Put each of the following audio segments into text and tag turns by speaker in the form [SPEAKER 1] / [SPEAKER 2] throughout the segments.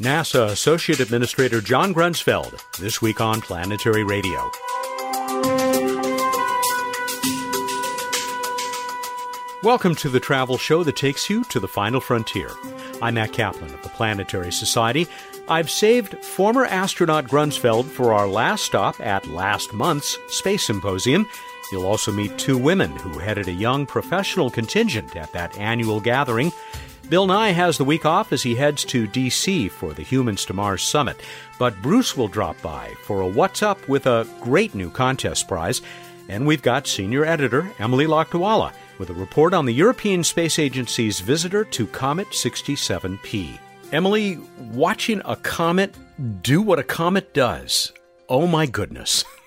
[SPEAKER 1] NASA Associate Administrator John Grunsfeld, this week on Planetary Radio. Welcome to the travel show that takes you to the final frontier. I'm Matt Kaplan of the Planetary Society. I've saved former astronaut Grunsfeld for our last stop at last month's Space Symposium. You'll also meet two women who headed a young professional contingent at that annual gathering. Bill Nye has the week off as he heads to D.C. for the Humans to Mars Summit, but Bruce will drop by for a What's Up with a great new contest prize. And we've got senior editor Emily Lakdawalla with a report on the European Space Agency's visitor to Comet 67P. Emily, watching a comet do what a comet does. Oh my goodness.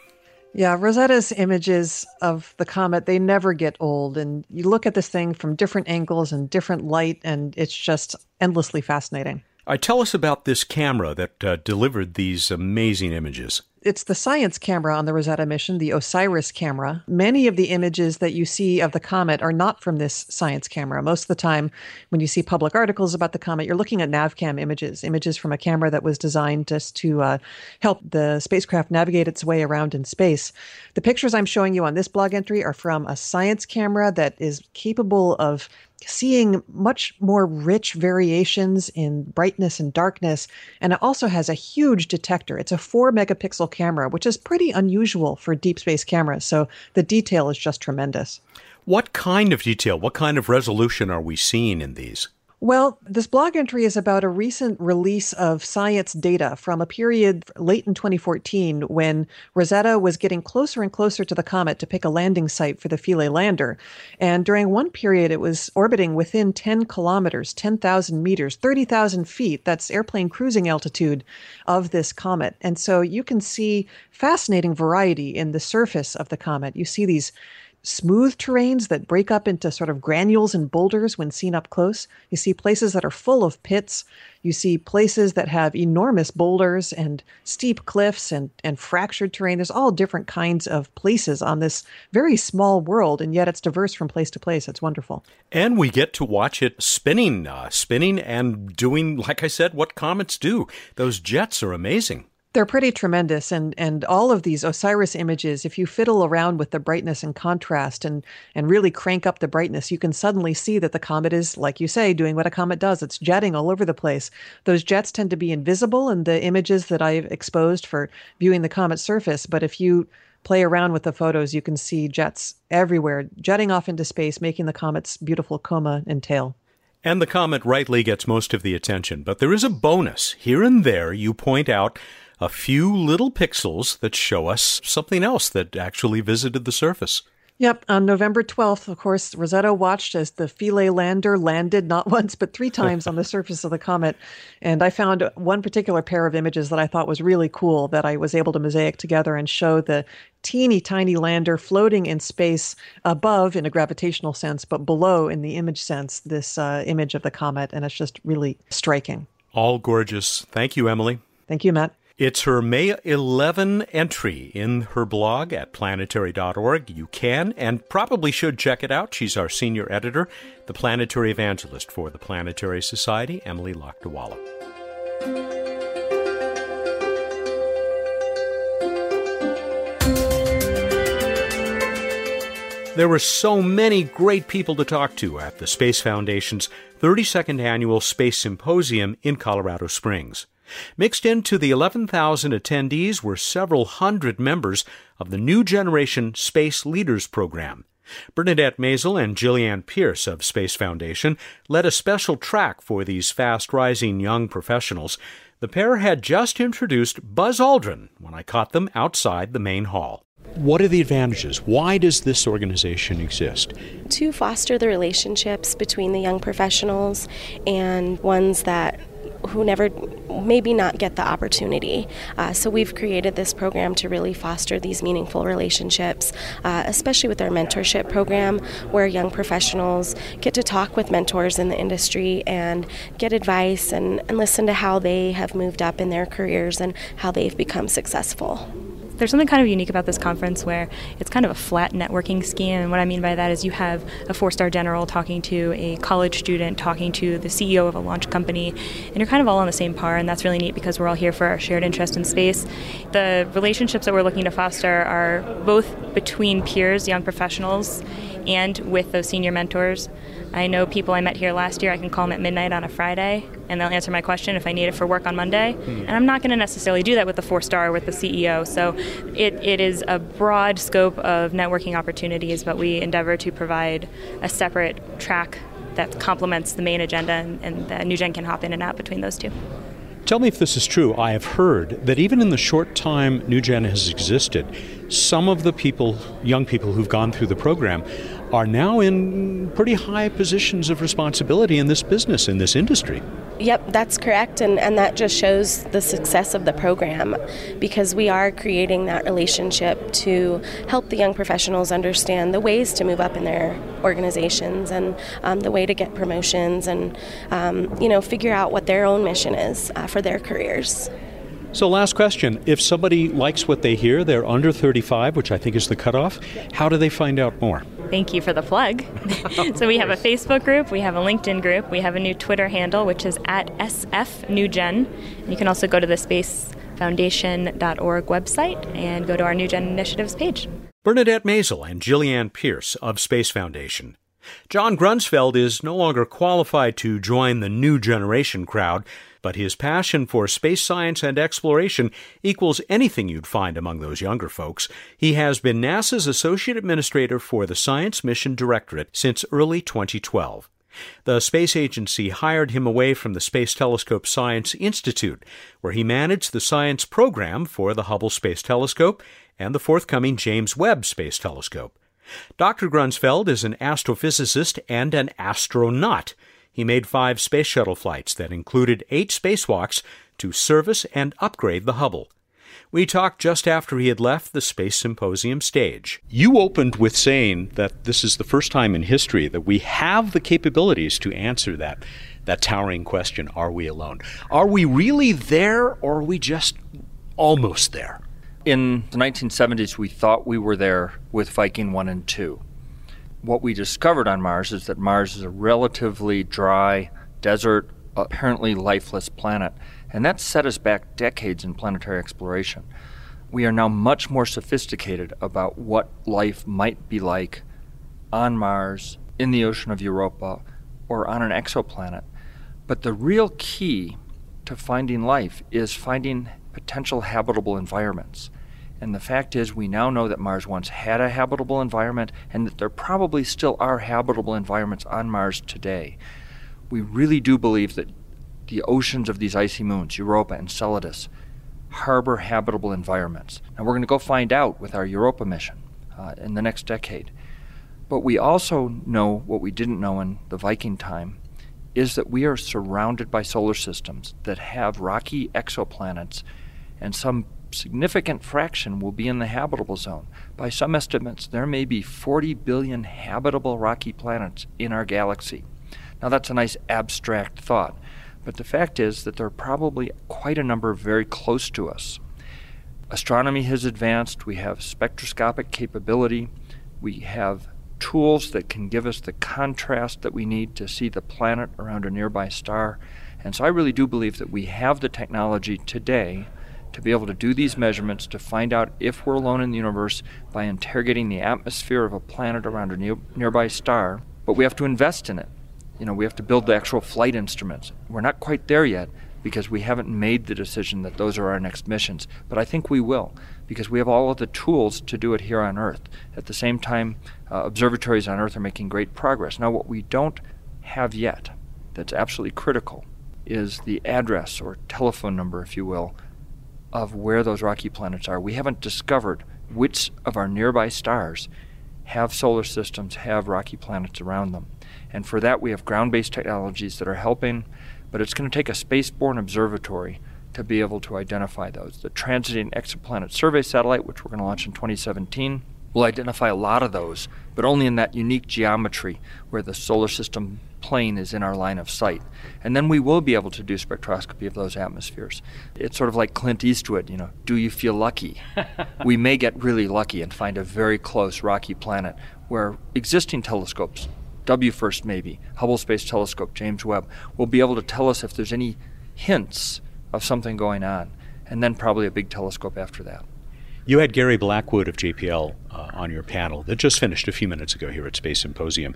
[SPEAKER 2] Yeah, Rosetta's images of the comet, they never get old. And you look at this thing from different angles and different light, and it's just endlessly fascinating.
[SPEAKER 1] I tell us about this camera that uh, delivered these amazing images.
[SPEAKER 2] It's the science camera on the Rosetta mission, the OSIRIS camera. Many of the images that you see of the comet are not from this science camera. Most of the time, when you see public articles about the comet, you're looking at NavCam images, images from a camera that was designed just to uh, help the spacecraft navigate its way around in space. The pictures I'm showing you on this blog entry are from a science camera that is capable of seeing much more rich variations in brightness and darkness. And it also has a huge detector. It's a four megapixel camera, which is pretty unusual for deep space cameras. So the detail is just tremendous.
[SPEAKER 1] What kind of detail, what kind of resolution are we seeing in these?
[SPEAKER 2] Well, this blog entry is about a recent release of science data from a period late in 2014 when Rosetta was getting closer and closer to the comet to pick a landing site for the Philae lander. And during one period, it was orbiting within 10 kilometers, 10,000 meters, 30,000 feet. That's airplane cruising altitude of this comet. And so you can see fascinating variety in the surface of the comet. You see these smooth terrains that break up into sort of granules and boulders when seen up close. You see places that are full of pits. You see places that have enormous boulders and steep cliffs and, and fractured terrain. There's all different kinds of places on this very small world, and yet it's diverse from place to place. It's wonderful.
[SPEAKER 1] And we get to watch it spinning, uh, spinning and doing, like I said, what comets do. Those jets are amazing.
[SPEAKER 2] They're pretty tremendous, and and all of these Osiris images, if you fiddle around with the brightness and contrast, and and really crank up the brightness, you can suddenly see that the comet is, like you say, doing what a comet does. It's jetting all over the place. Those jets tend to be invisible in the images that I've exposed for viewing the comet's surface, but if you play around with the photos, you can see jets everywhere, jetting off into space, making the comet's beautiful coma and tail.
[SPEAKER 1] And the comet rightly gets most of the attention, but there is a bonus. Here and there, you point out a few little pixels that show us something else that actually visited the surface.
[SPEAKER 2] Yep. On November 12th, of course, Rosetta watched as the Philae lander landed not once, but three times on the surface of the comet. And I found one particular pair of images that I thought was really cool that I was able to mosaic together and show the teeny tiny lander floating in space above in a gravitational sense, but below in the image sense, this uh, image of the comet. And it's just really striking.
[SPEAKER 1] All gorgeous. Thank you, Emily.
[SPEAKER 2] Thank you, Matt.
[SPEAKER 1] It's her May 11 entry in her blog at planetary.org. You can and probably should check it out. She's our senior editor, the planetary evangelist for the Planetary Society, Emily Lakdawalla. There were so many great people to talk to at the Space Foundation's 32nd annual Space Symposium in Colorado Springs. Mixed into the 11,000 attendees were several hundred members of the New Generation Space Leaders Program. Bernadette Mazel and Jillian Pierce of Space Foundation led a special track for these fast rising young professionals. The pair had just introduced Buzz Aldrin when I caught them outside the main hall. What are the advantages? Why does this organization exist?
[SPEAKER 3] To foster the relationships between the young professionals and ones that who never maybe not get the opportunity. Uh, so we've created this program to really foster these meaningful relationships, uh, especially with our mentorship program, where young professionals get to talk with mentors in the industry and get advice and, and listen to how they have moved up in their careers and how they've become successful.
[SPEAKER 4] There's something kind of unique about this conference where it's kind of a flat networking scheme. And what I mean by that is you have a four star general talking to a college student, talking to the CEO of a launch company, and you're kind of all on the same par. And that's really neat because we're all here for our shared interest in space. The relationships that we're looking to foster are both between peers, young professionals, and with those senior mentors. I know people I met here last year, I can call them at midnight on a Friday, and they'll answer my question if I need it for work on Monday. Mm. And I'm not going to necessarily do that with the four star with the CEO. So it, it is a broad scope of networking opportunities, but we endeavor to provide a separate track that complements the main agenda, and, and the New Gen can hop in and out between those two.
[SPEAKER 1] Tell me if this is true. I have heard that even in the short time New Gen has existed, some of the people, young people who've gone through the program, are now in pretty high positions of responsibility in this business, in this industry.
[SPEAKER 3] Yep, that's correct, and, and that just shows the success of the program because we are creating that relationship to help the young professionals understand the ways to move up in their organizations and um, the way to get promotions and um, you know figure out what their own mission is uh, for their careers.
[SPEAKER 1] So, last question. If somebody likes what they hear, they're under 35, which I think is the cutoff, how do they find out more?
[SPEAKER 4] Thank you for the plug. so, we have a Facebook group, we have a LinkedIn group, we have a new Twitter handle, which is at SFNewGen. You can also go to the spacefoundation.org website and go to our New Gen Initiatives page.
[SPEAKER 1] Bernadette Mazel and Jillian Pierce of Space Foundation. John Grunsfeld is no longer qualified to join the new generation crowd but his passion for space science and exploration equals anything you'd find among those younger folks. He has been NASA's Associate Administrator for the Science Mission Directorate since early 2012. The space agency hired him away from the Space Telescope Science Institute, where he managed the science program for the Hubble Space Telescope and the forthcoming James Webb Space Telescope. Dr. Grunsfeld is an astrophysicist and an astronaut. He made five space shuttle flights that included eight spacewalks to service and upgrade the Hubble. We talked just after he had left the Space Symposium stage. You opened with saying that this is the first time in history that we have the capabilities to answer that that towering question, are we alone? Are we really there or are we just almost there?
[SPEAKER 5] In the 1970s, we thought we were there with Viking 1 and 2 what we discovered on Mars is that Mars is a relatively dry, desert, apparently lifeless planet. And that set us back decades in planetary exploration. We are now much more sophisticated about what life might be like on Mars, in the ocean of Europa, or on an exoplanet. But the real key to finding life is finding potential habitable environments. And the fact is, we now know that Mars once had a habitable environment and that there probably still are habitable environments on Mars today. We really do believe that the oceans of these icy moons, Europa and Enceladus, harbor habitable environments. Now, we're going to go find out with our Europa mission uh, in the next decade. But we also know what we didn't know in the Viking time is that we are surrounded by solar systems that have rocky exoplanets and some significant fraction will be in the habitable zone. By some estimates, there may be 40 billion habitable rocky planets in our galaxy. Now, that's a nice abstract thought, but the fact is that there are probably quite a number very close to us. Astronomy has advanced, we have spectroscopic capability, we have tools that can give us the contrast that we need to see the planet around a nearby star. And so I really do believe that we have the technology today to be able to do these measurements to find out if we're alone in the universe by interrogating the atmosphere of a planet around a nearby star. But we have to invest in it. You know, we have to build the actual flight instruments. We're not quite there yet because we haven't made the decision that those are our next missions. But I think we will because we have all of the tools to do it here on Earth. At the same time, uh, observatories on Earth are making great progress. Now, what we don't have yet that's absolutely critical is the address or telephone number, if you will, of where those rocky planets are. We haven't discovered which of our nearby stars have solar systems, have rocky planets around them. And for that, we have ground based technologies that are helping, but it's going to take a spaceborne observatory to be able to identify those. The Transiting Exoplanet Survey Satellite, which we're going to launch in 2017, will identify a lot of those, but only in that unique geometry where the solar system plane is in our line of sight. And then we will be able to do spectroscopy of those atmospheres. It's sort of like Clint Eastwood, you know, do you feel lucky? we may get really lucky and find a very close rocky planet where existing telescopes, WFIRST maybe, Hubble Space Telescope, James Webb, will be able to tell us if there's any hints of something going on. And then probably a big telescope after that.
[SPEAKER 1] You had Gary Blackwood of JPL uh, on your panel that just finished a few minutes ago here at Space Symposium.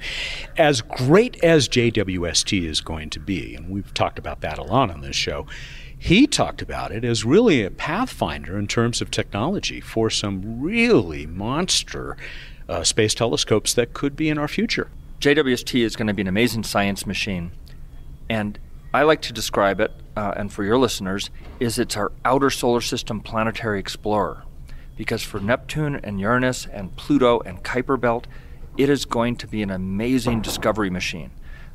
[SPEAKER 1] As great as JWST is going to be, and we've talked about that a lot on this show, he talked about it as really a pathfinder in terms of technology for some really monster uh, space telescopes that could be in our future.
[SPEAKER 5] JWST is going to be an amazing science machine, and I like to describe it, uh, and for your listeners, is it's our outer solar system planetary explorer because for Neptune and Uranus and Pluto and Kuiper Belt, it is going to be an amazing discovery machine.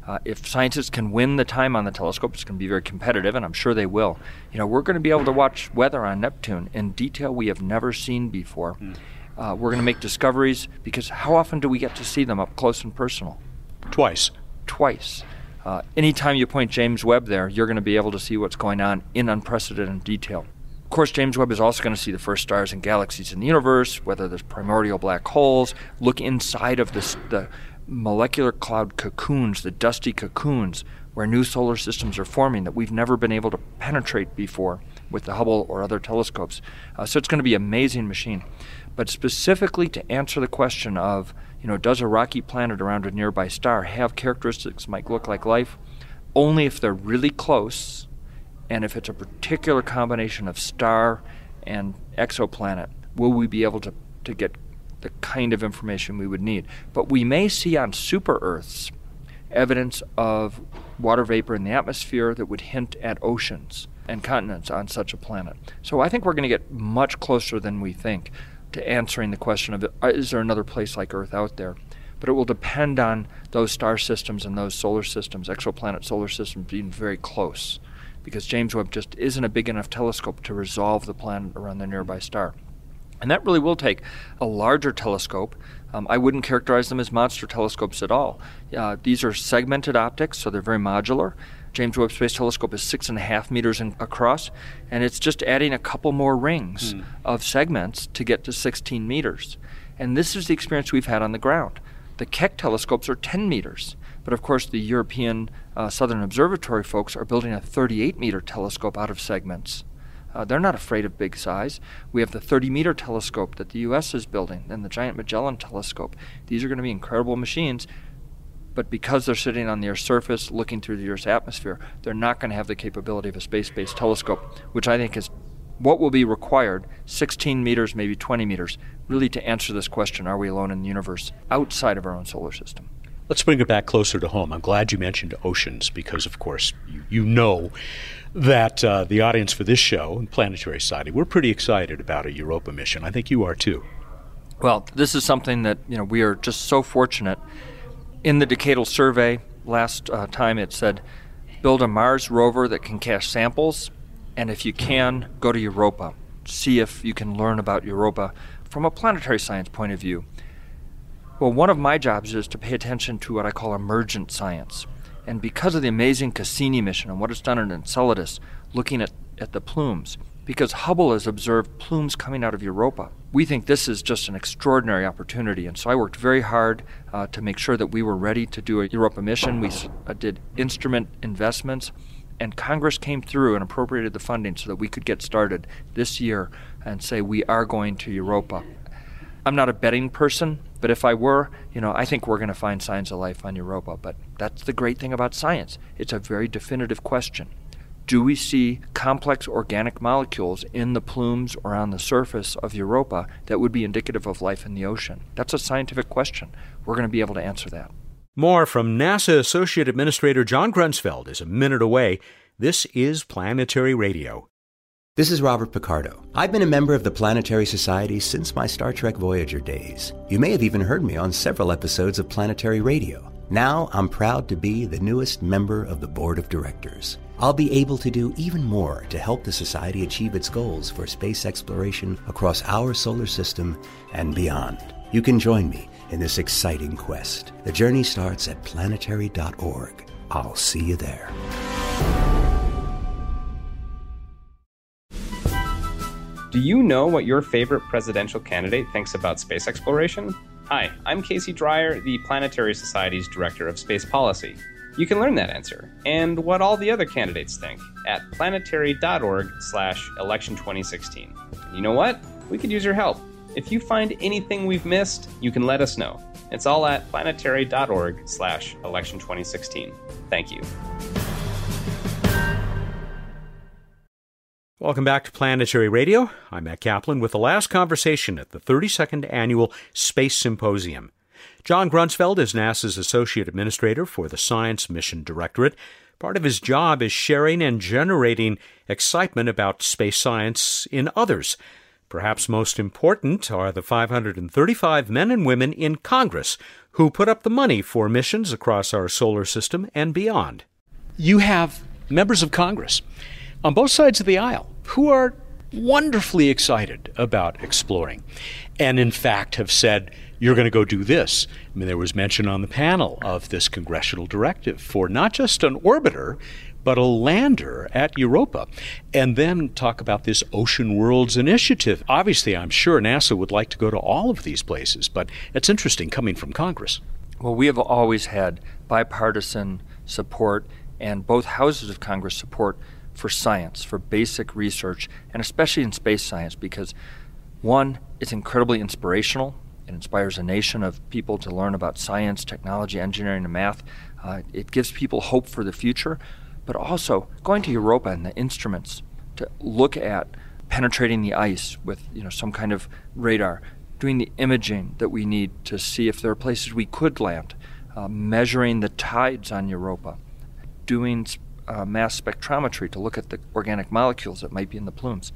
[SPEAKER 5] Uh, if scientists can win the time on the telescope, it's going to be very competitive, and I'm sure they will. You know, we're going to be able to watch weather on Neptune in detail we have never seen before. Mm. Uh, we're going to make discoveries because how often do we get to see them up close and personal?
[SPEAKER 1] Twice.
[SPEAKER 5] Twice. Uh, anytime you point James Webb there, you're going to be able to see what's going on in unprecedented detail. Of course, James Webb is also going to see the first stars and galaxies in the universe, whether there's primordial black holes, look inside of this, the molecular cloud cocoons, the dusty cocoons, where new solar systems are forming that we've never been able to penetrate before with the Hubble or other telescopes. Uh, so it's going to be an amazing machine. But specifically to answer the question of, you know, does a rocky planet around a nearby star have characteristics that might look like life? Only if they're really close and if it's a particular combination of star and exoplanet, will we be able to, to get the kind of information we would need? But we may see on super Earths evidence of water vapor in the atmosphere that would hint at oceans and continents on such a planet. So I think we're going to get much closer than we think to answering the question of uh, is there another place like Earth out there? But it will depend on those star systems and those solar systems, exoplanet solar systems, being very close because James Webb just isn't a big enough telescope to resolve the planet around the nearby star. And that really will take a larger telescope. Um, I wouldn't characterize them as monster telescopes at all. Uh, these are segmented optics, so they're very modular. James Webb Space Telescope is six and a half meters in, across, and it's just adding a couple more rings mm. of segments to get to 16 meters. And this is the experience we've had on the ground. The Keck telescopes are 10 meters. But of course, the European uh, Southern Observatory folks are building a 38 meter telescope out of segments. Uh, they're not afraid of big size. We have the 30 meter telescope that the US is building and the Giant Magellan telescope. These are going to be incredible machines, but because they're sitting on the Earth's surface looking through the Earth's atmosphere, they're not going to have the capability of a space based telescope, which I think is what will be required 16 meters, maybe 20 meters, really to answer this question are we alone in the universe outside of our own solar system?
[SPEAKER 1] Let's bring it back closer to home. I'm glad you mentioned oceans because, of course, you, you know that uh, the audience for this show and Planetary Society, we're pretty excited about a Europa mission. I think you are too.
[SPEAKER 5] Well, this is something that you know we are just so fortunate. In the decadal survey last uh, time, it said build a Mars rover that can cache samples, and if you can, go to Europa. See if you can learn about Europa from a planetary science point of view. Well, one of my jobs is to pay attention to what I call emergent science. And because of the amazing Cassini mission and what it's done in Enceladus, looking at, at the plumes, because Hubble has observed plumes coming out of Europa, we think this is just an extraordinary opportunity. And so I worked very hard uh, to make sure that we were ready to do a Europa mission. We uh, did instrument investments, and Congress came through and appropriated the funding so that we could get started this year and say we are going to Europa. I'm not a betting person, but if I were, you know, I think we're going to find signs of life on Europa. But that's the great thing about science. It's a very definitive question. Do we see complex organic molecules in the plumes or on the surface of Europa that would be indicative of life in the ocean? That's a scientific question. We're going to be able to answer that.
[SPEAKER 1] More from NASA Associate Administrator John Grunsfeld is a minute away. This is Planetary Radio.
[SPEAKER 6] This is Robert Picardo. I've been a member of the Planetary Society since my Star Trek Voyager days. You may have even heard me on several episodes of Planetary Radio. Now I'm proud to be the newest member of the board of directors. I'll be able to do even more to help the Society achieve its goals for space exploration across our solar system and beyond. You can join me in this exciting quest. The journey starts at planetary.org. I'll see you there.
[SPEAKER 7] Do you know what your favorite presidential candidate thinks about space exploration? Hi, I'm Casey Dreyer, the Planetary Society's Director of Space Policy. You can learn that answer and what all the other candidates think at planetary.org slash election 2016. You know what? We could use your help. If you find anything we've missed, you can let us know. It's all at planetary.org slash election 2016. Thank you.
[SPEAKER 1] Welcome back to Planetary Radio. I'm Matt Kaplan with the last conversation at the 32nd Annual Space Symposium. John Grunsfeld is NASA's Associate Administrator for the Science Mission Directorate. Part of his job is sharing and generating excitement about space science in others. Perhaps most important are the 535 men and women in Congress who put up the money for missions across our solar system and beyond. You have members of Congress on both sides of the aisle who are wonderfully excited about exploring and, in fact, have said, you're going to go do this. I mean, there was mention on the panel of this congressional directive for not just an orbiter, but a lander at Europa. And then talk about this Ocean Worlds initiative. Obviously, I'm sure NASA would like to go to all of these places, but it's interesting coming from Congress.
[SPEAKER 5] Well, we have always had bipartisan support and both houses of Congress support for science, for basic research, and especially in space science, because one, it's incredibly inspirational. It inspires a nation of people to learn about science, technology, engineering, and math. Uh, it gives people hope for the future, but also going to Europa and the instruments to look at penetrating the ice with you know some kind of radar, doing the imaging that we need to see if there are places we could land, uh, measuring the tides on Europa, doing uh, mass spectrometry to look at the organic molecules that might be in the plumes.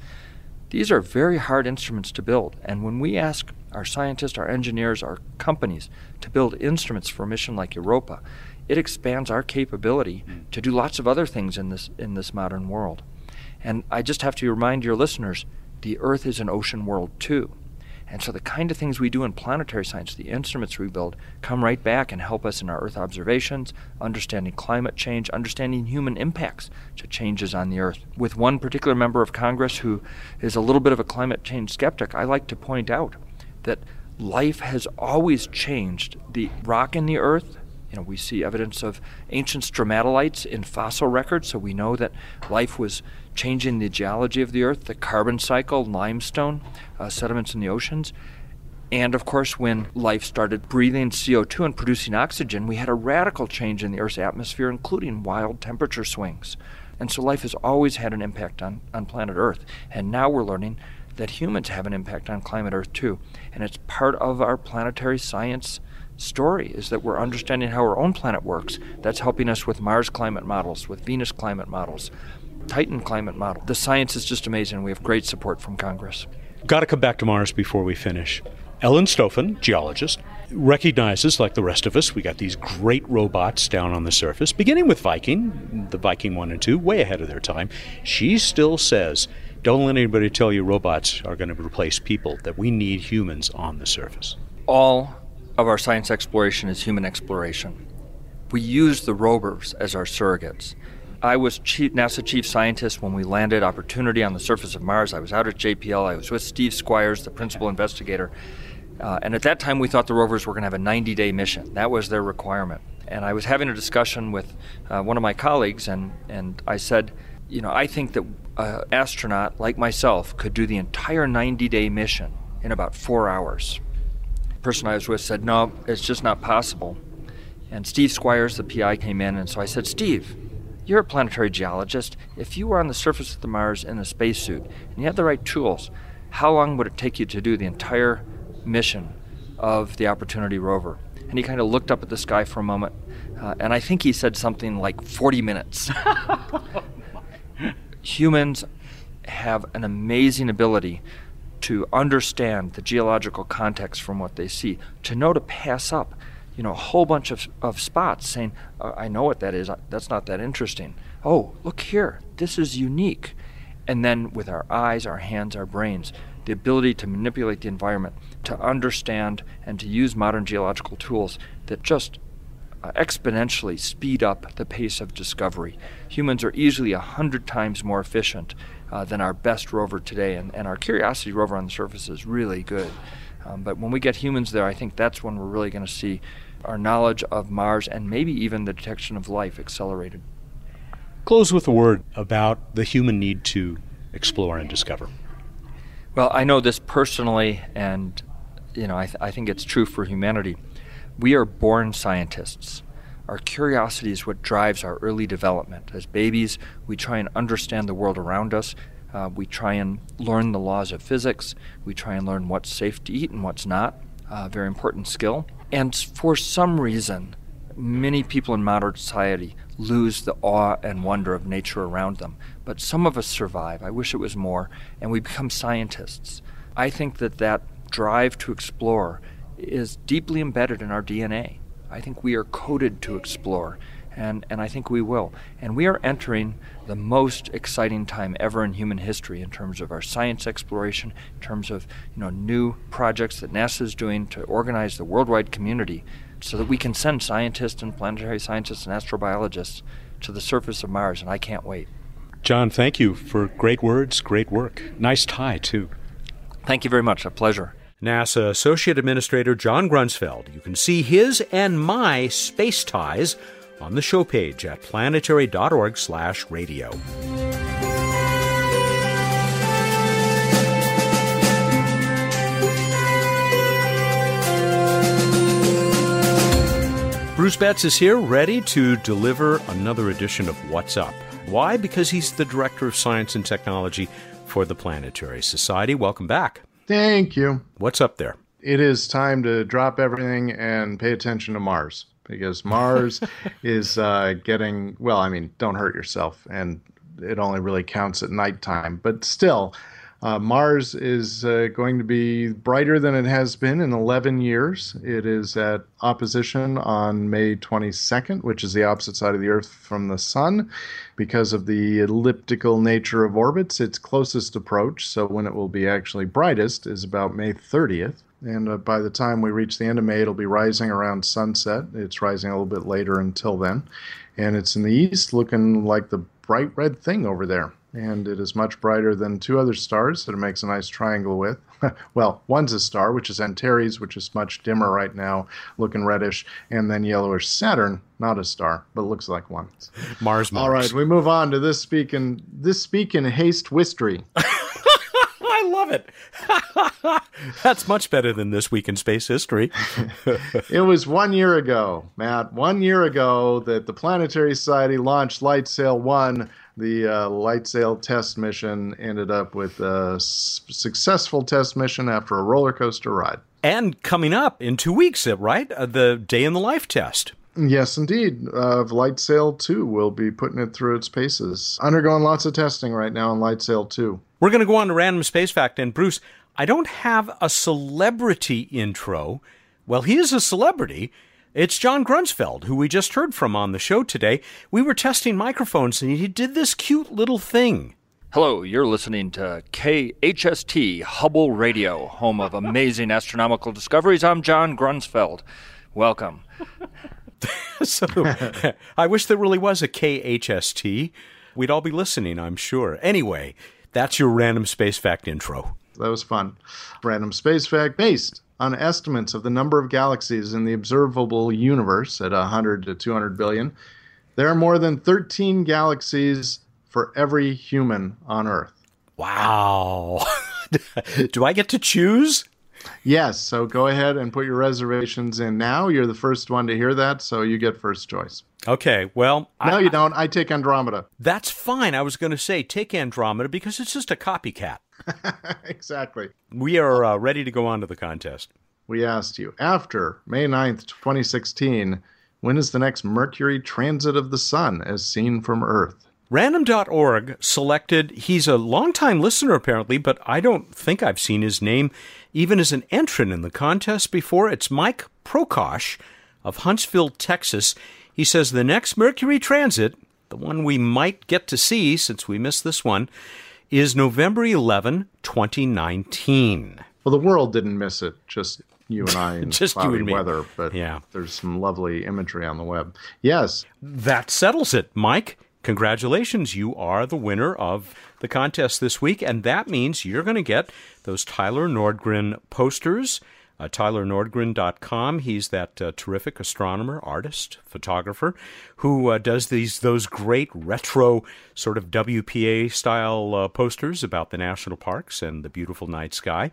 [SPEAKER 5] These are very hard instruments to build, and when we ask our scientists, our engineers, our companies to build instruments for a mission like Europa, it expands our capability mm. to do lots of other things in this in this modern world. And I just have to remind your listeners, the Earth is an ocean world too. And so the kind of things we do in planetary science, the instruments we build, come right back and help us in our Earth observations, understanding climate change, understanding human impacts to changes on the Earth. With one particular member of Congress who is a little bit of a climate change skeptic, I like to point out that life has always changed. The rock in the Earth you know, we see evidence of ancient stromatolites in fossil records, so we know that life was changing the geology of the earth, the carbon cycle, limestone, uh, sediments in the oceans. And of course, when life started breathing CO2 and producing oxygen, we had a radical change in the Earth's atmosphere, including wild temperature swings. And so life has always had an impact on, on planet Earth. And now we're learning that humans have an impact on climate Earth too. And it's part of our planetary science story is that we're understanding how our own planet works. That's helping us with Mars climate models, with Venus climate models, Titan climate model. The science is just amazing. We have great support from Congress.
[SPEAKER 1] Got to come back to Mars before we finish. Ellen Stofan, geologist, recognizes, like the rest of us, we got these great robots down on the surface, beginning with Viking, the Viking 1 and 2, way ahead of their time. She still says, don't let anybody tell you robots are going to replace people, that we need humans on the surface.
[SPEAKER 5] All of our science exploration is human exploration. We use the rovers as our surrogates. I was chief, NASA chief scientist when we landed Opportunity on the surface of Mars. I was out at JPL. I was with Steve Squyres, the principal investigator. Uh, and at that time, we thought the rovers were going to have a 90 day mission. That was their requirement. And I was having a discussion with uh, one of my colleagues, and, and I said, You know, I think that an astronaut like myself could do the entire 90 day mission in about four hours The person I was with said, No, it's just not possible. And Steve Squyres, the PI, came in, and so I said, Steve, you're a planetary geologist. If you were on the surface of the Mars in a spacesuit and you had the right tools, how long would it take you to do the entire mission of the Opportunity rover? And he kind of looked up at the sky for a moment, uh, and I think he said something like 40 minutes. Humans have an amazing ability to understand the geological context from what they see, to know to pass up, you know, a whole bunch of, of spots saying, I know what that is, that's not that interesting. Oh, look here, this is unique. And then with our eyes, our hands, our brains, the ability to manipulate the environment, to understand and to use modern geological tools that just uh, exponentially speed up the pace of discovery. Humans are easily a hundred times more efficient uh, than our best rover today, and, and our Curiosity rover on the surface is really good. Um, but when we get humans there, I think that's when we're really going to see our knowledge of Mars and maybe even the detection of life accelerated.
[SPEAKER 1] Close with a word about the human need to explore and discover.
[SPEAKER 5] Well, I know this personally, and you know, I, th- I think it's true for humanity. We are born scientists. Our curiosity is what drives our early development. As babies, we try and understand the world around us. Uh, we try and learn the laws of physics. We try and learn what's safe to eat and what's not. Uh, very important skill. And for some reason, many people in modern society lose the awe and wonder of nature around them. But some of us survive. I wish it was more. And we become scientists. I think that that drive to explore is deeply embedded in our DNA. I think we are coded to explore, and, and I think we will. And we are entering the most exciting time ever in human history in terms of our science exploration, in terms of you know new projects that NASA is doing to organize the worldwide community so that we can send scientists and planetary scientists and astrobiologists to the surface of Mars, and I can't wait.
[SPEAKER 1] John, thank you for great words, great work. Nice tie, too.
[SPEAKER 5] Thank you very much. A pleasure.
[SPEAKER 1] NASA Associate Administrator John Grunsfeld. You can see his and my space ties on the show page at planetary.org/radio. Bruce Betts is here, ready to deliver another edition of What's Up. Why? Because he's the Director of Science and Technology for the Planetary Society. Welcome back.
[SPEAKER 8] Thank you.
[SPEAKER 1] What's up there?
[SPEAKER 8] It is time to drop everything and pay attention to Mars because Mars is uh, getting, well, I mean, don't hurt yourself. And it only really counts at nighttime. But still, uh, Mars is uh, going to be brighter than it has been in 11 years. It is at opposition on May 22nd, which is the opposite side of the Earth from the Sun. Because of the elliptical nature of orbits, its closest approach, so when it will be actually brightest, is about May 30th. And uh, by the time we reach the end of May, it'll be rising around sunset. It's rising a little bit later until then. And it's in the east, looking like the bright red thing over there and it is much brighter than two other stars that it makes a nice triangle with. well, one's a star, which is Antares, which is much dimmer right now, looking reddish, and then yellowish Saturn, not a star, but looks like one.
[SPEAKER 1] Mars. Mars.
[SPEAKER 8] All right, we move on to this speak in this speak in haste history.
[SPEAKER 1] I love it. That's much better than this week in space history.
[SPEAKER 8] it was one year ago, Matt. One year ago that the Planetary Society launched LightSail One the uh, LightSail test mission ended up with a s- successful test mission after a roller coaster ride.
[SPEAKER 1] And coming up in two weeks, uh, right? Uh, the day in the life test.
[SPEAKER 8] Yes, indeed. Uh, LightSail 2 will be putting it through its paces. Undergoing lots of testing right now on LightSail 2.
[SPEAKER 1] We're going to go on to Random Space Fact. And Bruce, I don't have a celebrity intro. Well, he is a celebrity. It's John Grunsfeld, who we just heard from on the show today. We were testing microphones and he did this cute little thing.
[SPEAKER 5] Hello, you're listening to KHST Hubble Radio, home of amazing astronomical discoveries. I'm John Grunsfeld. Welcome.
[SPEAKER 1] so, I wish there really was a KHST. We'd all be listening, I'm sure. Anyway, that's your random space fact intro.
[SPEAKER 8] That was fun. Random space fact based on estimates of the number of galaxies in the observable universe at 100 to 200 billion, there are more than 13 galaxies for every human on Earth.
[SPEAKER 1] Wow. Do I get to choose?
[SPEAKER 8] Yes, so go ahead and put your reservations in now. You're the first one to hear that, so you get first choice.
[SPEAKER 1] Okay, well.
[SPEAKER 8] No, I, you don't. I take Andromeda.
[SPEAKER 1] That's fine. I was going to say take Andromeda because it's just a copycat.
[SPEAKER 8] exactly.
[SPEAKER 1] We are uh, ready to go on to the contest.
[SPEAKER 8] We asked you after May 9th, 2016, when is the next Mercury transit of the Sun as seen from Earth?
[SPEAKER 1] Random.org selected, he's a longtime listener apparently, but I don't think I've seen his name even as an entrant in the contest before. It's Mike Prokosh of Huntsville, Texas. He says the next Mercury transit, the one we might get to see since we missed this one, is November 11, 2019.
[SPEAKER 8] Well, the world didn't miss it, just you and I in
[SPEAKER 1] Just you
[SPEAKER 8] cloudy
[SPEAKER 1] and me.
[SPEAKER 8] weather, but
[SPEAKER 1] Yeah.
[SPEAKER 8] there's some lovely imagery on the web. Yes,
[SPEAKER 1] That settles it. Mike, congratulations. You are the winner of the contest this week, and that means you're going to get those Tyler Nordgren posters. Uh, TylerNordgren.com. He's that uh, terrific astronomer, artist, photographer who uh, does these those great retro sort of WPA style uh, posters about the national parks and the beautiful night sky.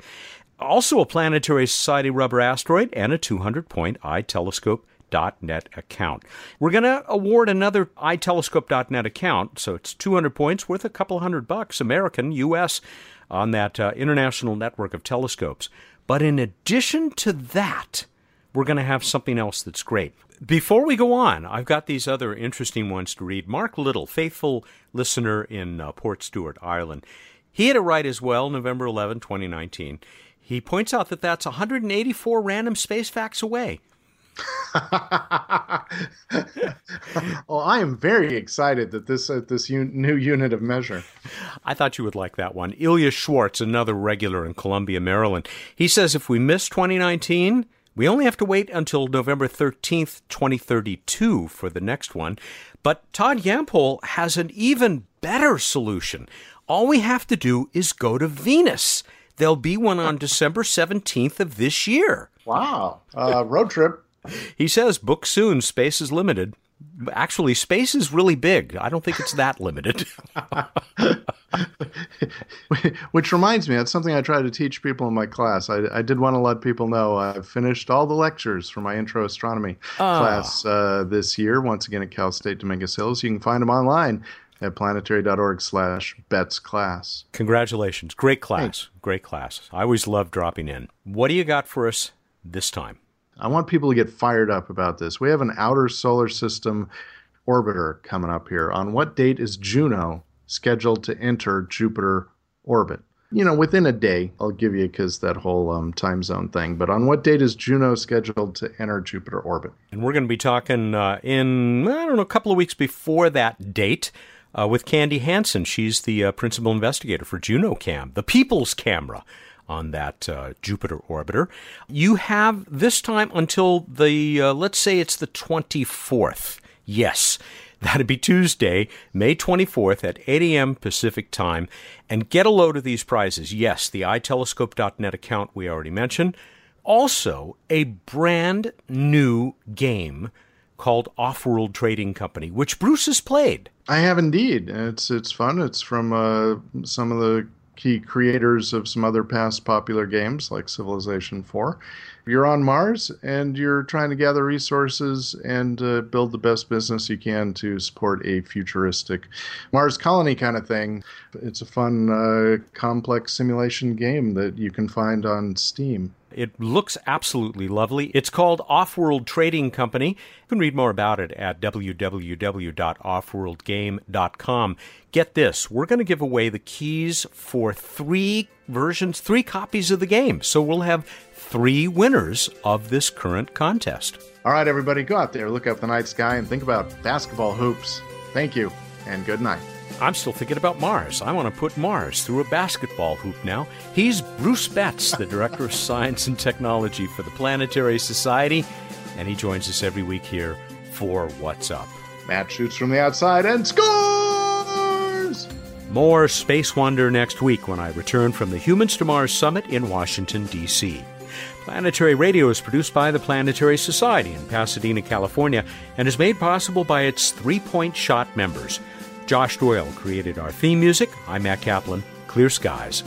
[SPEAKER 1] Also, a Planetary Society rubber asteroid and a 200 point iTelescope iTelescope.net account. We're going to award another iTelescope.net account, so it's 200 points worth a couple hundred bucks, American, U.S., on that uh, international network of telescopes. But in addition to that, we're going to have something else that's great. Before we go on, I've got these other interesting ones to read. Mark Little, faithful listener in uh, Portstewart, Ireland, he had it right as well, November 11, 2019. He points out that that's 184 random space facts away.
[SPEAKER 8] well, I am very excited that this uh, this un- new unit of measure.
[SPEAKER 1] I thought you would like that one. Ilya Schwartz, another regular in Columbia, Maryland. He says if we miss 2019, we only have to wait until November 13th, 2032 for the next one. But Todd Yampole has an even better solution. All we have to do is go to Venus. There'll be one on December 17th of this year.
[SPEAKER 8] Wow. Uh, road trip.
[SPEAKER 1] He says, book soon, space is limited. Actually, space is really big. I don't think it's that limited.
[SPEAKER 8] Which reminds me, that's something I try to teach people in my class. I, I did want to let people know I've finished all the lectures for my intro astronomy class uh, this year. Once again at Cal State Dominguez Hills, you can find them online at planetary.org/slash betts class.
[SPEAKER 1] Congratulations. Great class. Great class. I always love dropping in. What do you got for us this time?
[SPEAKER 8] I want people to get fired up about this. We have an outer solar system orbiter coming up here. On what date is Juno scheduled to enter Jupiter orbit? You know, within a day, I'll give you because that whole um, time zone thing. But on what date is Juno scheduled to enter Jupiter orbit?
[SPEAKER 1] And we're going to be talking uh, in, I don't know, a couple of weeks before that date uh, with Candy Hansen. She's the uh, principal investigator for JunoCam, the people's camera on that uh, Jupiter orbiter. You have this time until the, uh, let's say it's the 24th. Yes, that'd be Tuesday, May 24th at 8 a.m. Pacific time. And get a load of these prizes. Yes, the iTelescope.net account we already mentioned. Also, a brand new game called Offworld Trading Company, which Bruce has played.
[SPEAKER 8] I have indeed. It's it's fun. It's from uh, some of the key creators of some other past popular games like Civilization 4. You're on Mars and you're trying to gather resources and uh, build the best business you can to support a futuristic Mars colony kind of thing. It's a fun, uh, complex simulation game that you can find on Steam.
[SPEAKER 1] It looks absolutely lovely. It's called Offworld Trading Company. You can read more about it at www.offworldgame.com. Get this, we're going to give away the keys for three versions, three copies of the game. So we'll have three winners of this current contest.
[SPEAKER 8] All right, everybody, go out there, look up the night sky, and think about basketball hoops. Thank you, and good night.
[SPEAKER 1] I'm still thinking about Mars. I want to put Mars through a basketball hoop now. He's Bruce Betts, the Director of Science and Technology for the Planetary Society, and he joins us every week here for What's Up.
[SPEAKER 8] Matt shoots from the outside and scores!
[SPEAKER 1] More Space Wonder next week when I return from the Humans to Mars Summit in Washington, D.C. Planetary Radio is produced by the Planetary Society in Pasadena, California, and is made possible by its three point shot members. Josh Doyle created our theme music. I'm Matt Kaplan. Clear skies.